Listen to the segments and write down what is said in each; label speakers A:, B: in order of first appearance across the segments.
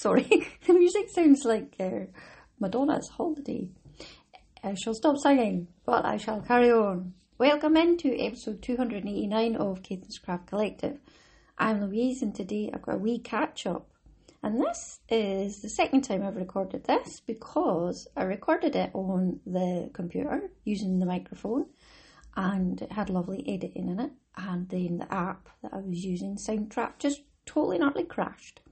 A: Sorry, the music sounds like uh, Madonna's holiday. I shall stop singing, but I shall carry on. Welcome into episode 289 of Caithness Craft Collective. I'm Louise, and today I've got a wee catch up. And this is the second time I've recorded this because I recorded it on the computer using the microphone and it had lovely editing in it. And then the app that I was using, Soundtrap, just totally and utterly crashed.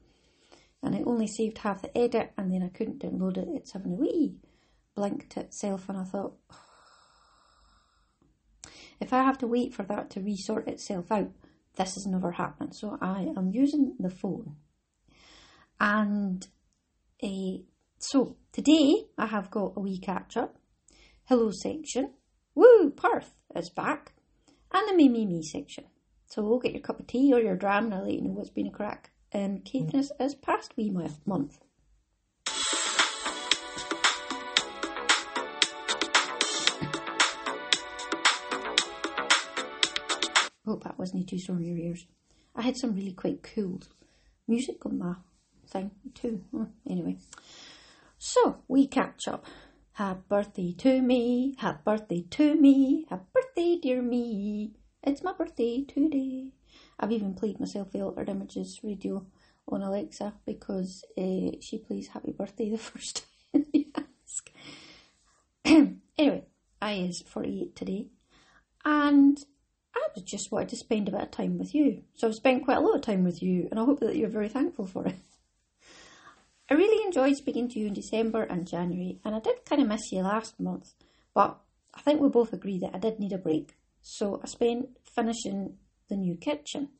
A: And I only saved half the edit and then I couldn't download it. It's having a wee blink to itself, and I thought, if I have to wait for that to resort itself out, this is never happening. So I am using the phone. And uh, so today I have got a wee catch up, hello section, woo, Perth is back, and the me me me section. So get your cup of tea or your dram and I'll let you know what's been a crack. Um, Caithness is past wee month. Hope that wasn't too sore in your ears. I had some really quite cool music on my thing too. Anyway, so we catch up. Happy birthday to me, happy birthday to me, happy birthday dear me. It's my birthday today. I've even played myself the Altered Images radio on Alexa because uh, she plays Happy Birthday the first time you ask. anyway, I is 48 today and I just wanted to spend a bit of time with you. So I've spent quite a lot of time with you, and I hope that you're very thankful for it. I really enjoyed speaking to you in December and January, and I did kind of miss you last month, but I think we both agree that I did need a break. So I spent finishing the new kitchen,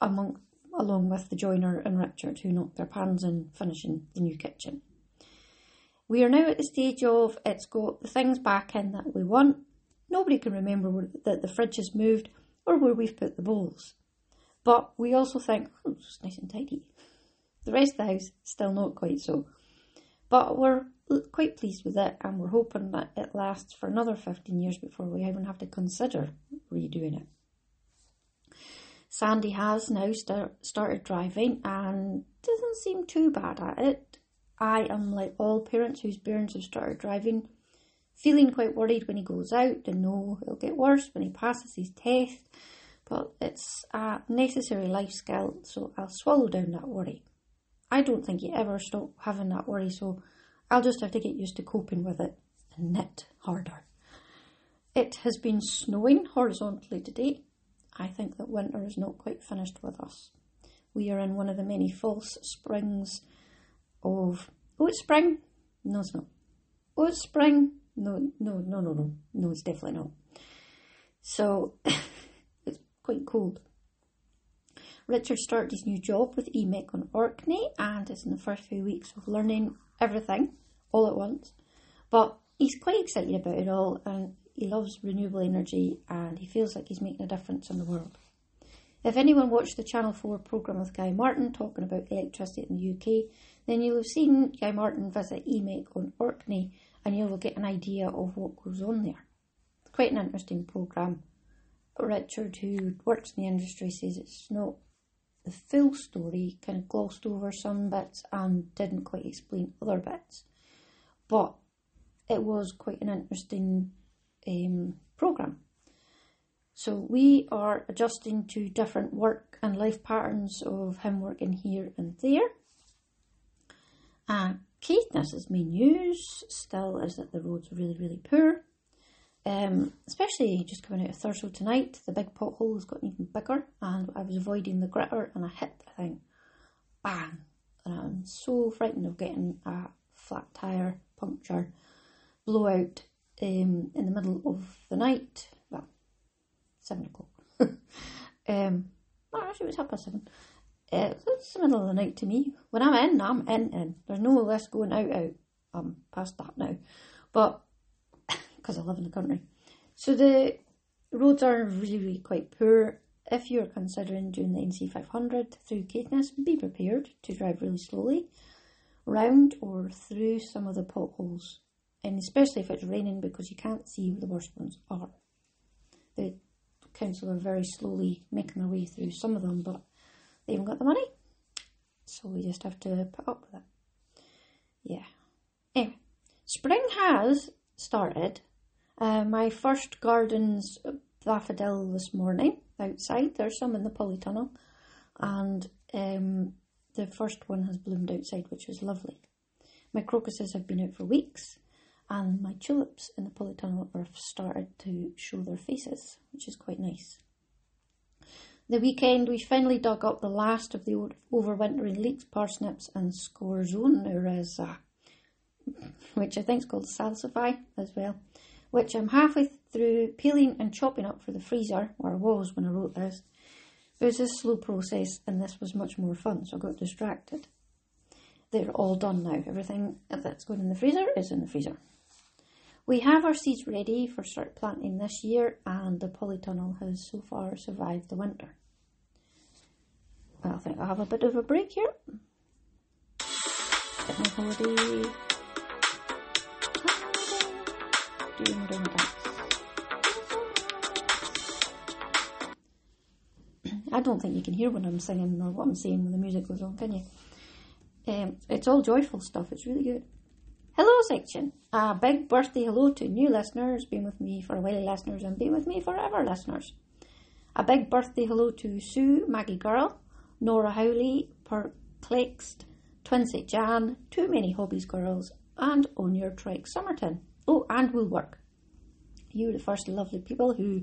A: among along with the joiner and Richard, who knocked their pans in finishing the new kitchen. We are now at the stage of it's got the things back in that we want, Nobody can remember that the fridge has moved or where we've put the bowls. But we also think, oh, it's nice and tidy. The rest of the house, still not quite so. But we're quite pleased with it and we're hoping that it lasts for another 15 years before we even have to consider redoing it. Sandy has now start, started driving and doesn't seem too bad at it. I am like all parents whose parents have started driving feeling quite worried when he goes out and know it'll get worse when he passes his test. But it's a necessary life skill, so I'll swallow down that worry. I don't think you ever stop having that worry, so I'll just have to get used to coping with it and knit harder. It has been snowing horizontally today. I think that winter is not quite finished with us. We are in one of the many false springs of. Oh, it's spring? No, it's not. Oh, it's spring. No, no, no, no, no. No, it's definitely not. So it's quite cold. Richard started his new job with EMEC on Orkney and is in the first few weeks of learning everything all at once. But he's quite excited about it all and he loves renewable energy and he feels like he's making a difference in the world. If anyone watched the Channel 4 programme with Guy Martin talking about electricity in the UK, then you'll have seen Guy Martin visit EMEC on Orkney and you will get an idea of what goes on there. It's quite an interesting programme. Richard, who works in the industry, says it's not the full story, kind of glossed over some bits and didn't quite explain other bits. But it was quite an interesting um, programme. So we are adjusting to different work and life patterns of him working here and there. Uh, Caithness's main news still is that the roads are really, really poor. Um, especially just coming out of Thurso tonight, the big pothole has gotten even bigger, and I was avoiding the gritter and I hit the thing, bang! And I'm so frightened of getting a flat tire puncture, blowout um, in the middle of the night. Well, seven o'clock. um, actually, it was half past seven. Uh, it's the middle of the night to me. When I'm in, I'm in, in. There's no less going out, out. I'm past that now. But, because I live in the country. So the roads are really, really quite poor. If you're considering doing the NC500 through Caithness, be prepared to drive really slowly round or through some of the potholes. And especially if it's raining because you can't see where the worst ones are. The council are very slowly making their way through some of them, but they haven't got the money. So we just have to put up with it. Yeah. Anyway, spring has started. Uh, my first garden's daffodil this morning outside. There's some in the polytunnel, and um, the first one has bloomed outside, which was lovely. My crocuses have been out for weeks, and my tulips in the polytunnel have started to show their faces, which is quite nice. The weekend, we finally dug up the last of the overwintering leeks, parsnips, and scorzonera, which I think is called salsify as well, which I'm halfway through peeling and chopping up for the freezer, or was when I wrote this. It was a slow process, and this was much more fun, so I got distracted. They're all done now. Everything that's going in the freezer is in the freezer. We have our seeds ready for start planting this year, and the polytunnel has so far survived the winter. I think I'll have a bit of a break here. Get my holiday. Doing. I don't think you can hear when I'm singing or what I'm saying when the music goes on, can you? Um, it's all joyful stuff. It's really good. Hello section. A big birthday hello to new listeners, been with me for a while listeners, and been with me forever listeners. A big birthday hello to Sue, Maggie Girl, Nora Howley, Perplexed, Twinset Jan, Too Many Hobbies Girls, and On Your Trike Somerton. Oh, and Will Work. You the first lovely people who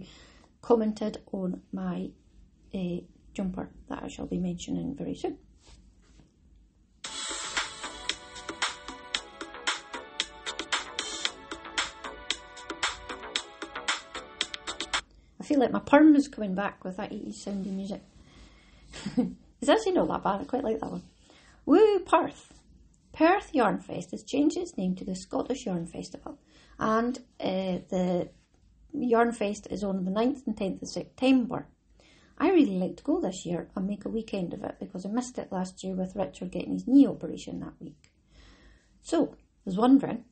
A: commented on my uh, jumper that I shall be mentioning very soon. I feel like my perm is coming back with that 80s sounding music. it's actually not that bad, I quite like that one. Woo, Perth. Perth Yarn Fest has changed its name to the Scottish Yarn Festival, and uh, the Yarn Fest is on the 9th and 10th of September. I really like to go this year and make a weekend of it because I missed it last year with Richard getting his knee operation that week. So, I was wondering,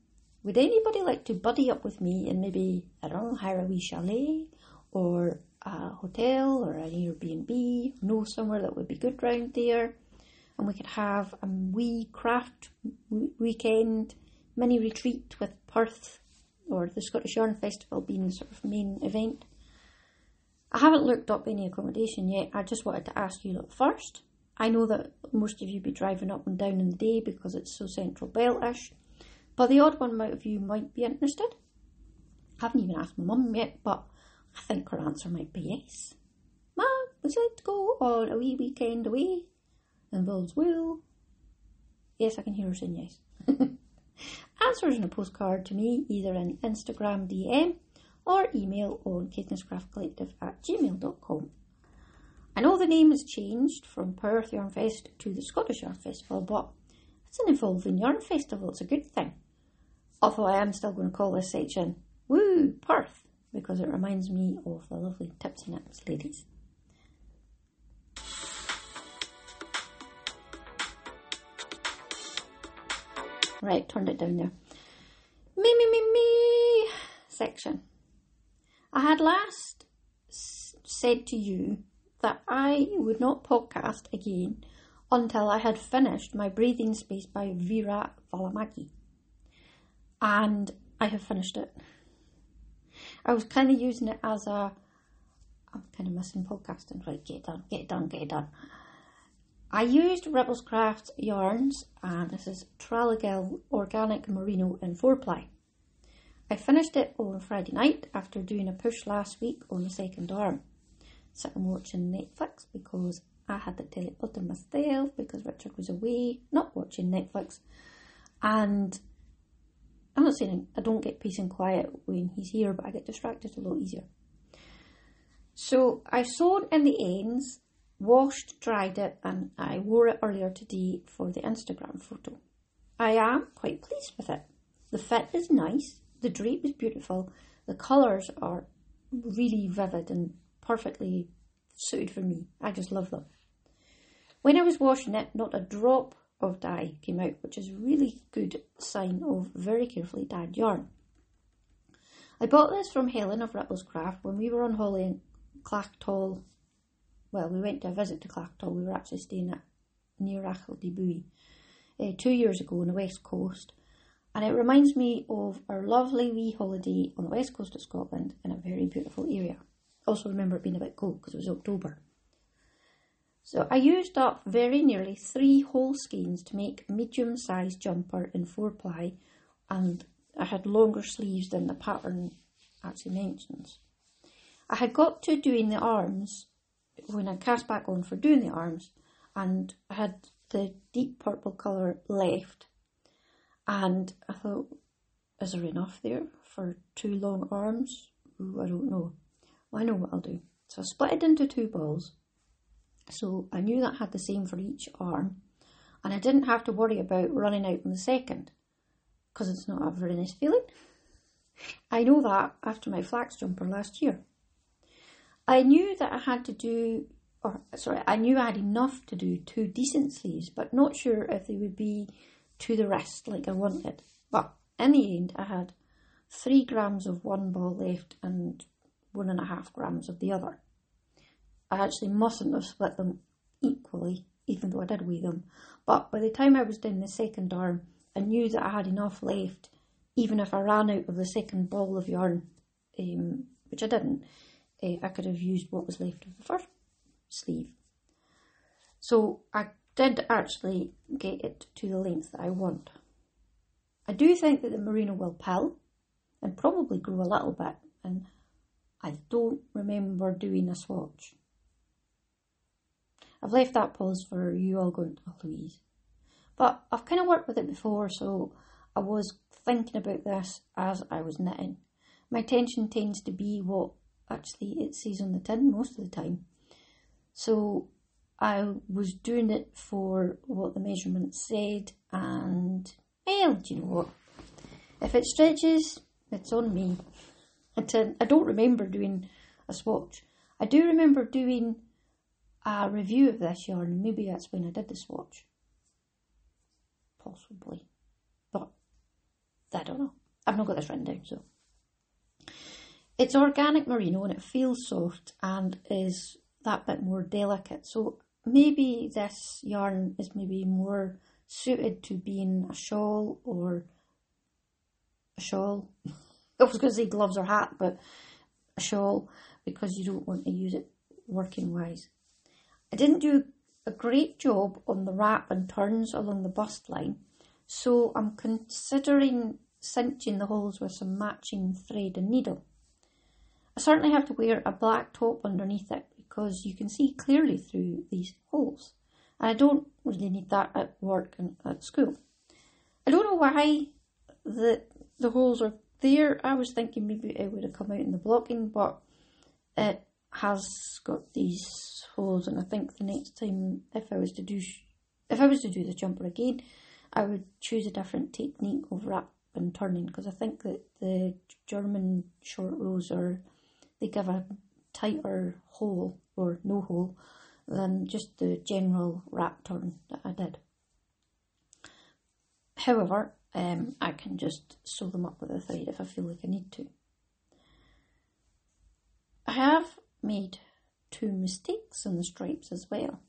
A: would anybody like to buddy up with me and maybe, I don't know, hire a wee chalet or a hotel or an Airbnb, know somewhere that would be good round there, and we could have a wee craft weekend mini retreat with Perth or the Scottish Yarn Festival being the sort of main event. I haven't looked up any accommodation yet. I just wanted to ask you that first. I know that most of you be driving up and down in the day because it's so central beltish, but the odd one out of you might be interested. I haven't even asked my mum yet, but I think her answer might be yes. Mum, would you like to go on a wee weekend away? Bill's will. Yes, I can hear her saying yes. Answers in a postcard to me, either in Instagram DM or email on caithnesscraftcollective at gmail.com. I know the name has changed from Perth Yarn Fest to the Scottish Yarn Festival, but it's an evolving yarn festival, it's a good thing. Although I am still going to call this section Woo Perth because it reminds me of the lovely Tipsy Nips ladies. Right, turned it down there. Me, me, me, me section. I had last s- said to you that I would not podcast again until I had finished my breathing space by Vera Välimäki. And I have finished it. I was kind of using it as a, I'm kind of missing podcasting, right, get it done, get it done, get it done. I used Ripples Craft yarns, and this is Tralligill Organic Merino in 4 ply. I finished it on Friday night after doing a push last week on the second arm. Sitting watching Netflix because I had to teleport myself because Richard was away, not watching Netflix. And I'm not saying I don't get peace and quiet when he's here, but I get distracted a lot easier. So I sewed in the ends, washed, dried it, and I wore it earlier today for the Instagram photo. I am quite pleased with it. The fit is nice, the drape is beautiful, the colours are really vivid and perfectly suited for me. I just love them. When I was washing it, not a drop of dye came out, which is really good sign of very carefully dyed yarn. I bought this from Helen of Ripples Craft when we were on holiday in Clachtoll. Well, we went to a visit to Clachtoll. We were actually staying at near Achiltibuie uh, two years ago on the west coast, and it reminds me of our lovely wee holiday on the west coast of Scotland in a very beautiful area. Also, remember it being a bit cold because it was October. So, I used up very nearly three whole skeins to make medium sized jumper in four ply, and I had longer sleeves than the pattern actually mentions. I had got to doing the arms when I cast back on for doing the arms, and I had the deep purple colour left. And I thought, is there enough there for two long arms? Ooh, I don't know. Well, I know what I'll do. So I split it into two balls. So I knew that had the same for each arm. And I didn't have to worry about running out on the second because it's not a very nice feeling. I know that after my flax jumper last year. I knew that I had to do, or sorry, I knew I had enough to do two decent sleeves, but not sure if they would be to the wrist like I wanted. But in the end, I had three grams of one ball left and one and a half grams of the other. I actually mustn't have split them equally, even though I did weigh them. But by the time I was doing the second arm, I knew that I had enough left, even if I ran out of the second ball of yarn, um, which I didn't. Uh, I could have used what was left of the first sleeve. So I did actually get it to the length that I want. I do think that the merino will pill and probably grow a little bit, and I don't remember doing a swatch. I've left that pause for you all going, oh Louise. But I've kind of worked with it before, so I was thinking about this as I was knitting. My attention tends to be what actually it says on the tin most of the time. So I was doing it for what the measurement said, and well, do you know what? If it stretches, it's on me. I don't remember doing a swatch. I do remember doing a review of this yarn. Maybe that's when I did the swatch. Possibly. But I don't know. I've not got this written down, so. It's organic merino and it feels soft and is that bit more delicate. So maybe this yarn is maybe more suited to being a shawl or a shawl. I was going to say gloves or hat, but a shawl because you don't want to use it working wise. I didn't do a great job on the wrap and turns along the bust line, so I'm considering cinching the holes with some matching thread and needle. I certainly have to wear a black top underneath it because you can see clearly through these holes. And I don't really need that at work and at school. I don't know why the the holes are there. I was thinking maybe it would have come out in the blocking, but it has got these holes, and I think the next time if I was to do if I was to do the jumper again, I would choose a different technique of wrap and turning because I think that the German short rows are they give a tighter hole or no hole than just the general wrap turn that I did. However, um, I can just sew them up with a thread if I feel like I need to. I have made two mistakes in the stripes as well.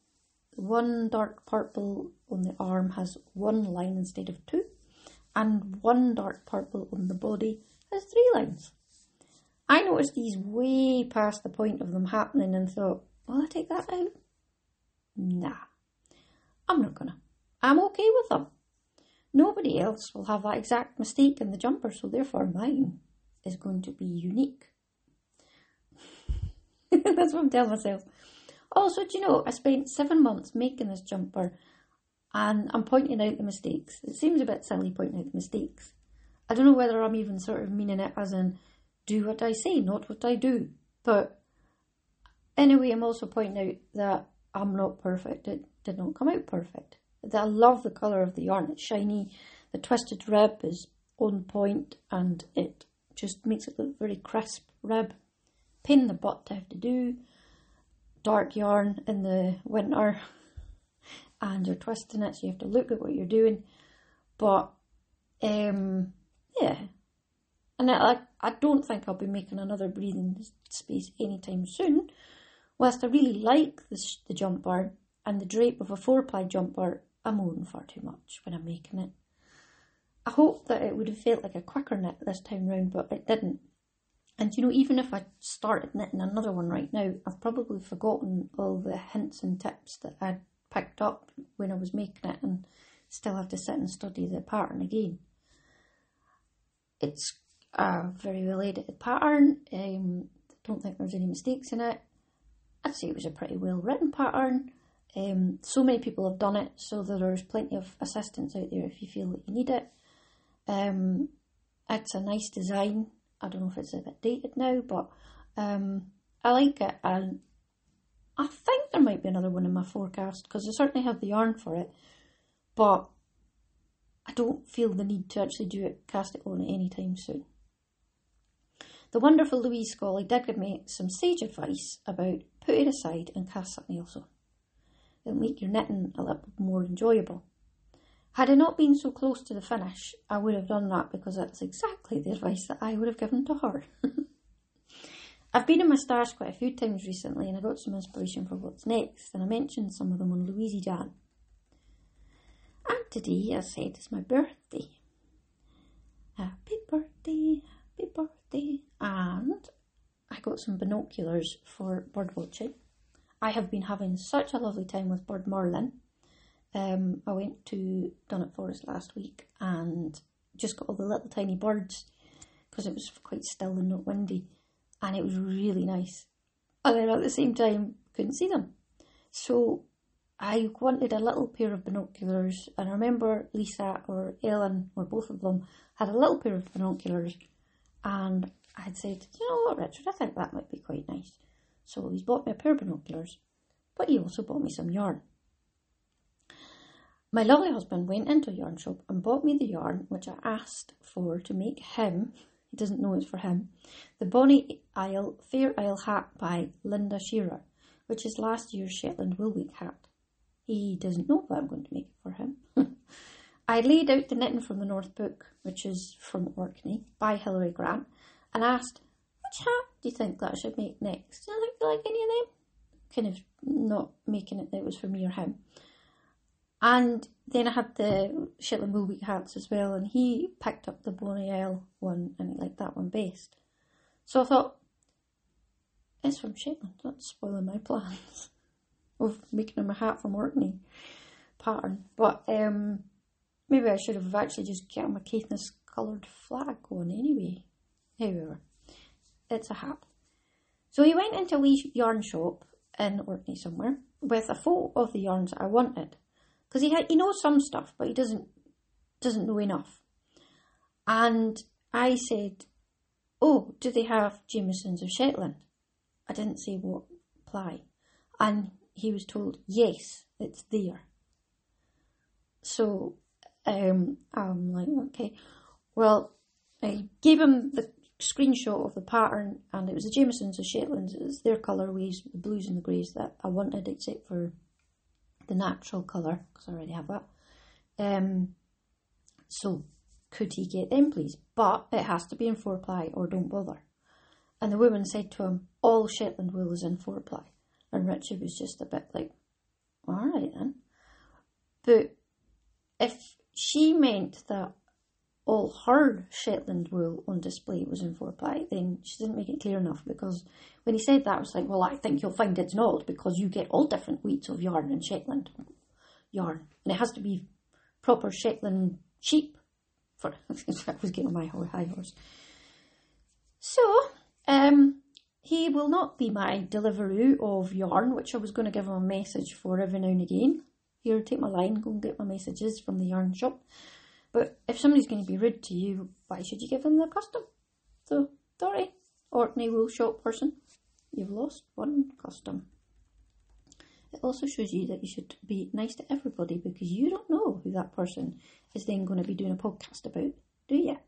A: The one dark purple on the arm has one line instead of two, and one dark purple on the body has three lines. I noticed these way past the point of them happening and thought, will I take that out? Nah, I'm not gonna. I'm okay with them. Nobody else will have that exact mistake in the jumper, so therefore mine is going to be unique. That's what I'm telling myself. Also, do you know, I spent seven months making this jumper and I'm pointing out the mistakes. It seems a bit silly pointing out the mistakes. I don't know whether I'm even sort of meaning it as in do what I say, not what I do. But anyway, I'm also pointing out that I'm not perfect. It did not come out perfect. That I love the colour of the yarn. It's shiny. The twisted rib is on point and it just makes it look very crisp rib. Pain in the butt to have to do. Dark yarn in the winter and you're twisting it so you have to look at what you're doing. But um, yeah, and I, I don't think I'll be making another breathing space anytime soon. Whilst I really like the, the jumper, and the drape of a four ply jumper, I'm owing far too much when I'm making it. I hope that it would have felt like a quicker knit this time round, but it didn't. And you know, even if I started knitting another one right now, I've probably forgotten all the hints and tips that I'd picked up when I was making it and still have to sit and study the pattern again. It's a very well edited pattern. Um, don't think there's any mistakes in it. I'd say it was a pretty well written pattern. Um, so many people have done it, so there's plenty of assistance out there if you feel that you need it. Um, it's a nice design. I don't know if it's a bit dated now, but um, I like it. And I think there might be another one in my forecast because I certainly have the yarn for it, but I don't feel the need to actually do it, cast it on anytime soon. The wonderful Louise Scully did give me some sage advice about put it aside and cast something else on. It'll make your knitting a little more enjoyable. Had I not been so close to the finish, I would have done that because that's exactly the advice that I would have given to her. I've been in my stars quite a few times recently and I got some inspiration for what's next, and I mentioned some of them on Louise Jan. And today, as I said, is my birthday. Happy birthday, happy birthday. And I got some binoculars for bird watching. I have been having such a lovely time with Bird Merlin. Um, I went to Dunnet Forest last week and just got all the little tiny birds because it was quite still and not windy, and it was really nice. And then at the same time, couldn't see them. So I wanted a little pair of binoculars, and I remember Lisa or Ellen or both of them had a little pair of binoculars, and I had said, you know what, Richard, I think that might be quite nice. So he's bought me a pair of binoculars, but he also bought me some yarn. My lovely husband went into a yarn shop and bought me the yarn which I asked for to make him, he doesn't know it's for him, the Bonnie Isle Fair Isle hat by Linda Shearer, which is last year's Shetland Wool Week hat. He doesn't know that I'm going to make it for him. I laid out the knitting from the North Book, which is from Orkney, by Hilary Grant, and asked, which hat do you think that I should make next? Do you think you like any of them? Kind of not making it that it was for me or him. And then I had the Shetland Wool Week hats as well, and he picked up the Bonnie Isle one and he liked that one best. So I thought, it's from Shetland, that's spoiling my plans of making him a hat from Orkney pattern. But um, maybe I should have actually just got him a Caithness coloured flag one anyway. However, it's a hat. So he went into a wee yarn shop in Orkney somewhere with a photo of the yarns I wanted because he had he knows some stuff, but he doesn't doesn't know enough. And I said, "Oh, do they have Jamiesons of Shetland?" I didn't say what ply, and he was told, "Yes, it's there." So um, I'm like, okay, well, I gave him the screenshot of the pattern, and it was the Jamiesons of Shetlands. It's their colourways, the blues and the greys that I wanted, except for the natural colour, because I already have that. Um, so, could he get them, please? But it has to be in four ply or don't bother. And the woman said to him, All Shetland wool is in four ply. And Richard was just a bit like, Alright then. But if she meant that all her Shetland wool on display was in four ply, then she didn't make it clear enough because when he said that, I was like, well, I think you'll find it's not because you get all different weights of yarn in Shetland yarn, and it has to be proper Shetland sheep. For I was getting my high horse. So, um, he will not be my deliveroo of yarn, which I was going to give him a message for every now and again. Here, take my line, go and get my messages from the yarn shop. But if somebody's going to be rude to you, why should you give them the custom? So, sorry, Orkney wool shop person, you've lost one custom. It also shows you that you should be nice to everybody because you don't know who that person is then going to be doing a podcast about, do you?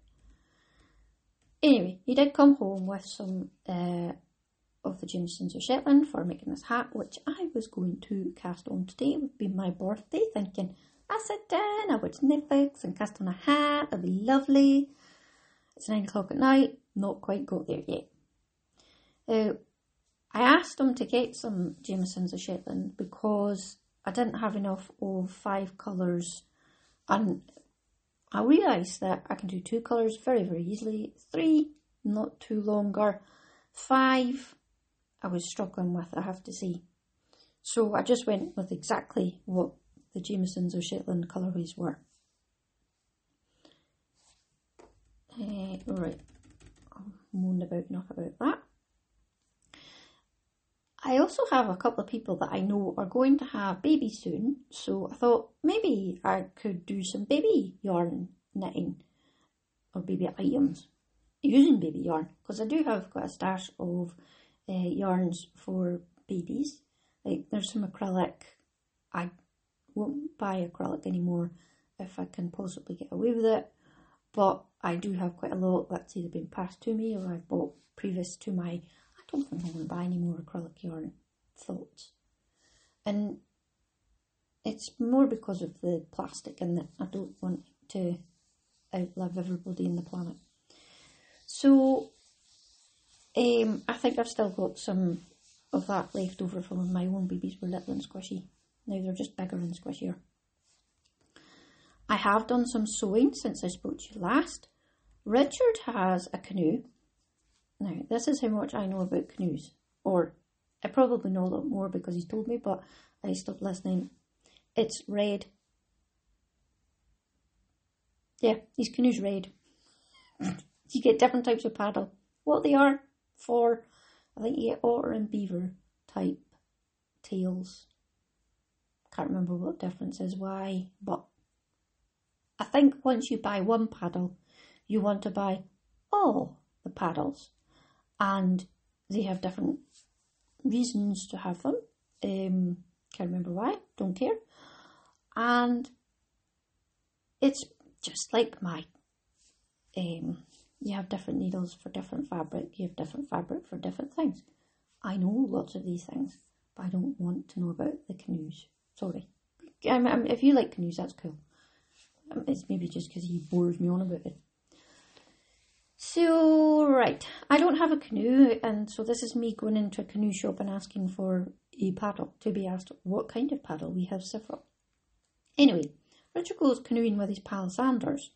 A: Anyway, he did come home with some uh, of the Jamiesons of Shetland for making this hat, which I was going to cast on today. It would be my birthday, thinking I sit down, I watch Netflix and cast on a hat, it'll be lovely. It's nine o'clock at night, not quite got there yet. I asked them to get some Jamiesons of Shetland because I didn't have enough of five colours and I realised that I can do two colours very, very easily. Three, not too longer. Five, I was struggling with, I have to say. So I just went with exactly what the Jamieson's or Shetland colourways were. Uh, right, I'll moan about enough about that. I also have a couple of people that I know are going to have babies soon, so I thought maybe I could do some baby yarn knitting or baby items using baby yarn because I do have quite a stash of uh, yarns for babies. Like there's some acrylic. I won't buy acrylic anymore if I can possibly get away with it, but I do have quite a lot that's either been passed to me or I've bought previous to my I don't think I'm to buy any more acrylic yarn thoughts. And it's more because of the plastic and that I don't want to outlive everybody in the planet. So um, I think I've still got some of that left over from my own babies were little and squishy. Now they're just bigger and squishier. I have done some sewing since I spoke to you last. Richard has a canoe now, this is how much I know about canoes. Or, I probably know a lot more because he's told me, but I stopped listening. It's red. Yeah, these canoes red. you get different types of paddle. What they are for, I think you get otter and beaver type tails. Can't remember what difference is why, but I think once you buy one paddle, you want to buy all the paddles and they have different reasons to have them. Um, can't remember why, don't care. And it's just like my, um, you have different needles for different fabric, you have different fabric for different things. I know lots of these things, but I don't want to know about the canoes. Sorry. Um, um, if you like canoes, that's cool. Um, it's maybe just because he bores me on about it. So, right, I don't have a canoe, and so this is me going into a canoe shop and asking for a paddle to be asked what kind of paddle. We have several. Anyway, Richard goes canoeing with his pal Sanders,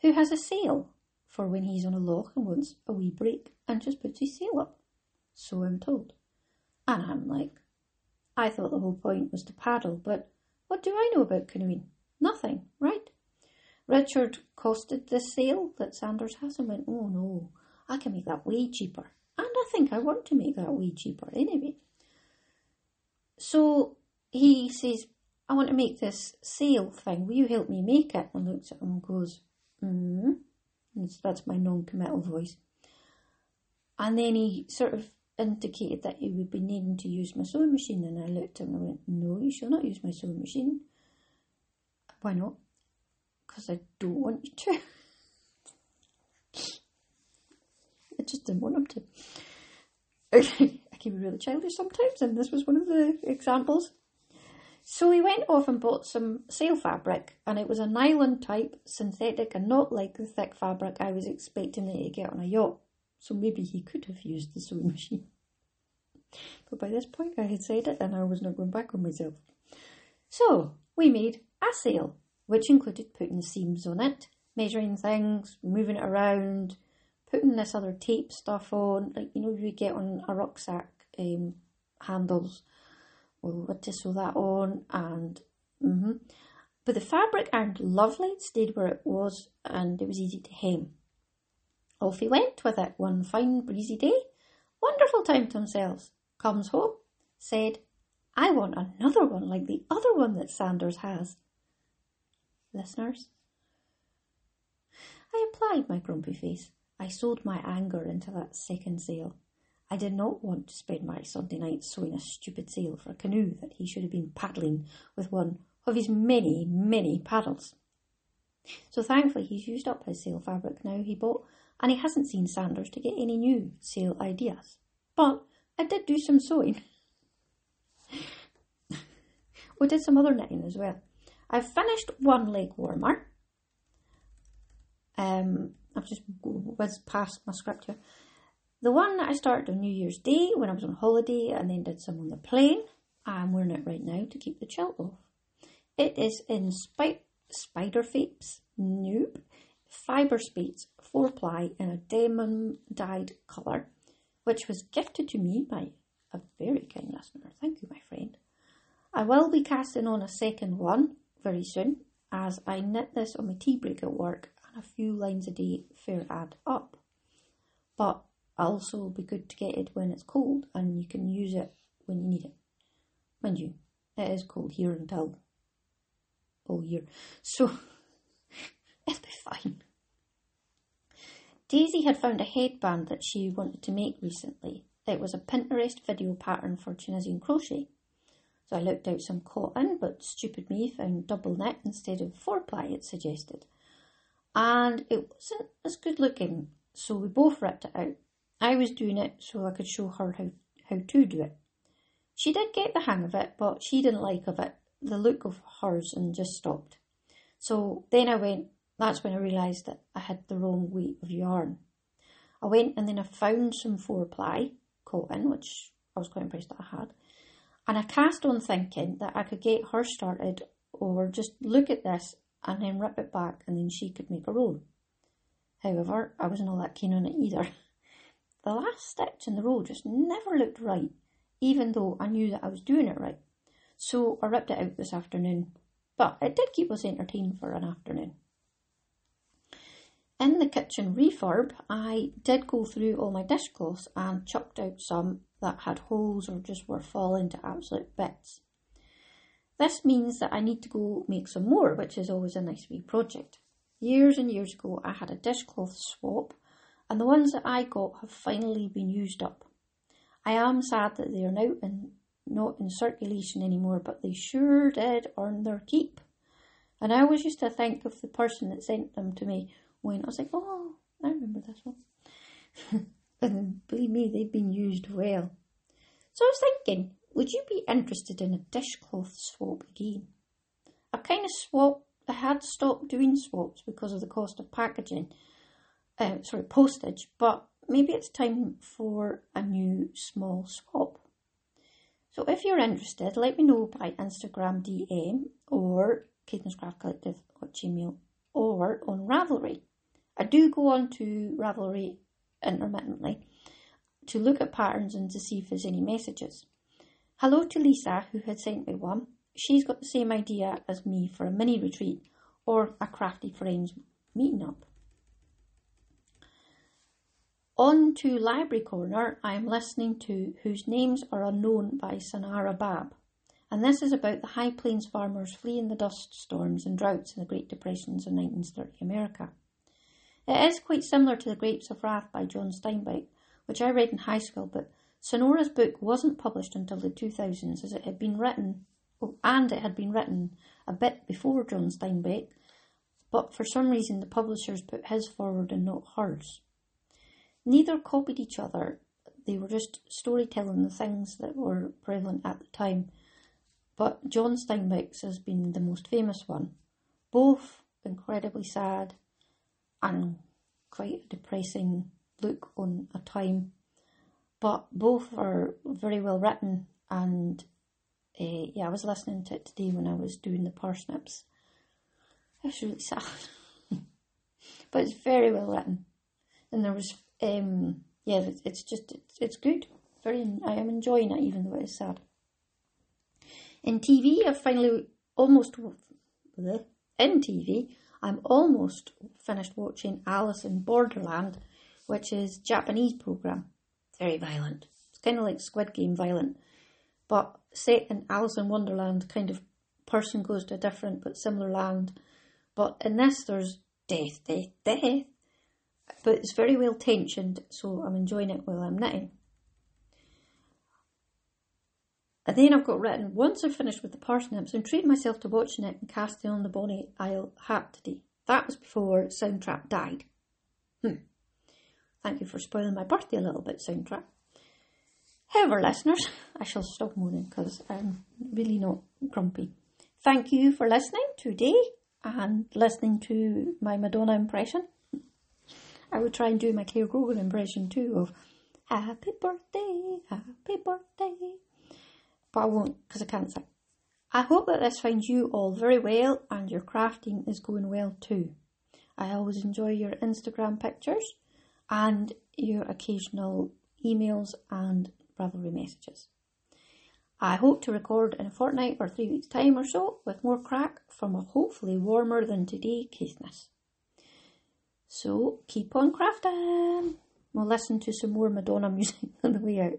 A: who has a sail for when he's on a loch and wants a wee break and just puts his sail up. So I'm told. And I'm like, I thought the whole point was to paddle, but what do I know about canoeing? Nothing, right? Richard costed the sail that Sanders has and went, oh no, I can make that way cheaper. And I think I want to make that way cheaper anyway. So he says, I want to make this sail thing. Will you help me make it? And looks at him and goes, hmm. That's my non-committal voice. And then he sort of indicated that he would be needing to use my sewing machine. And I looked at him and I went, no, you shall not use my sewing machine. Why not? because I don't want you to. I just didn't want him to. Okay I can be really childish sometimes, and this was one of the examples. So he went off and bought some sail fabric, and it was a nylon type, synthetic, and not like the thick fabric I was expecting to get on a yacht. So maybe he could have used the sewing machine. But by this point, I had said it, and I was not going back on myself. So we made a sail which included putting the seams on it, measuring things, moving it around, putting this other tape stuff on, like you know you get on a rucksack um, handles. Well, we had to sew that on, and mm-hmm. but the fabric ironed lovely, stayed where it was, and it was easy to hem. Off he went with it one fine breezy day. Wonderful time to himself. Comes home, said, I want another one like the other one that Sanders has listeners. I applied my grumpy face. I sewed my anger into that second sail. I did not want to spend my Sunday night sewing a stupid sail for a canoe that he should have been paddling with one of his many, many paddles. So thankfully he's used up his sail fabric now he bought, and he hasn't seen Sanders to get any new sail ideas. But I did do some sewing. we did some other knitting as well. I've finished one leg warmer. Um, I've just whizzed past my script here. The one that I started on New Year's Day when I was on holiday and then did some on the plane. I'm wearing it right now to keep the chill off. It is in Spi- Spider Fapes, nope, Fiber Speeds 4 ply in a denim dyed colour, which was gifted to me by a very kind listener. Thank you, my friend. I will be casting on a second one very soon as I knit this on my tea break at work and a few lines a day fair add up. But also be good to get it when it's cold and you can use it when you need it. Mind you, it is cold here until all year, so it'll be fine. Daisy had found a headband that she wanted to make recently. It was a Pinterest video pattern for Tunisian crochet. So I looked out some cotton, but stupid me found double knit instead of four ply it suggested. And it wasn't as good looking, so we both ripped it out. I was doing it so I could show her how, how to do it. She did get the hang of it, but she didn't like of it, the look of hers, and just stopped. So then I went, that's when I realised that I had the wrong weight of yarn. I went and then I found some four ply cotton, which I was quite impressed that I had, and I cast on thinking that I could get her started or just look at this and then rip it back and then she could make her own. However, I wasn't all that keen on it either. The last stitch in the row just never looked right, even though I knew that I was doing it right. So I ripped it out this afternoon, but it did keep us entertained for an afternoon. In the kitchen refurb, I did go through all my dishcloths and chucked out some that had holes or just were falling to absolute bits. This means that I need to go make some more, which is always a nice wee project. Years and years ago, I had a dishcloth swap, and the ones that I got have finally been used up. I am sad that they are now in, not in circulation anymore, but they sure did earn their keep. And I always used to think of the person that sent them to me when I was like, oh, I remember this one. and believe me, they've been used well. So I was thinking, would you be interested in a dishcloth swap again? I kind of swapped, I had stopped doing swaps because of the cost of packaging, uh, sorry, postage, but maybe it's time for a new small swap. So if you're interested, let me know by Instagram DM or Caithness Craft Collective at Gmail or on Ravelry. I do go on to Ravelry intermittently to look at patterns and to see if there's any messages. Hello to Lisa, who had sent me one. She's got the same idea as me for a mini retreat or a crafty friends meeting up. On to Library Corner, I am listening to Whose Names Are Unknown by Sanora Babb. And this is about the High Plains farmers fleeing the dust storms and droughts in the Great Depressions of 1930 America. It is quite similar to The Grapes of Wrath by John Steinbeck, which I read in high school, but Sanora's book wasn't published until the 2000s as it had been written, oh, and it had been written a bit before John Steinbeck, but for some reason the publishers put his forward and not hers. Neither copied each other, they were just storytelling the things that were prevalent at the time. But John Steinbeck's has been the most famous one. Both incredibly sad and quite a depressing look on a time. But both are very well written, and uh, yeah, I was listening to it today when I was doing the parsnips. It's really sad, but it's very well written, and there was um, yeah, it's just it's, it's good. Very, I am enjoying it, even though it is sad. In TV, I've finally almost in TV. I'm almost finished watching Alice in Borderland, which is Japanese program. Very violent. It's kind of like Squid Game violent, but set in Alice in Wonderland. Kind of person goes to a different but similar land. But in this, there's death, death, death. But it's very well tensioned, so I'm enjoying it while I'm knitting. And then I've got written, once I've finished with the parsnips, I'm treating myself to watching it and casting on the Bonnie Isle hat today. That was before Soundtrap died. Hmm. Thank you for spoiling my birthday a little bit, Soundtrap. However, listeners, I shall stop moaning because I'm really not grumpy. Thank you for listening today and listening to my Madonna impression. I will try and do my Clare Grogan impression too of Happy birthday, happy birthday. But I won't because I can't sing. I hope that this finds you all very well and your crafting is going well too. I always enjoy your Instagram pictures and your occasional emails and Ravelry messages. I hope to record in a fortnight or three weeks' time or so with more crack from a hopefully warmer than today Caithness. So keep on crafting. We'll listen to some more Madonna music on the way out.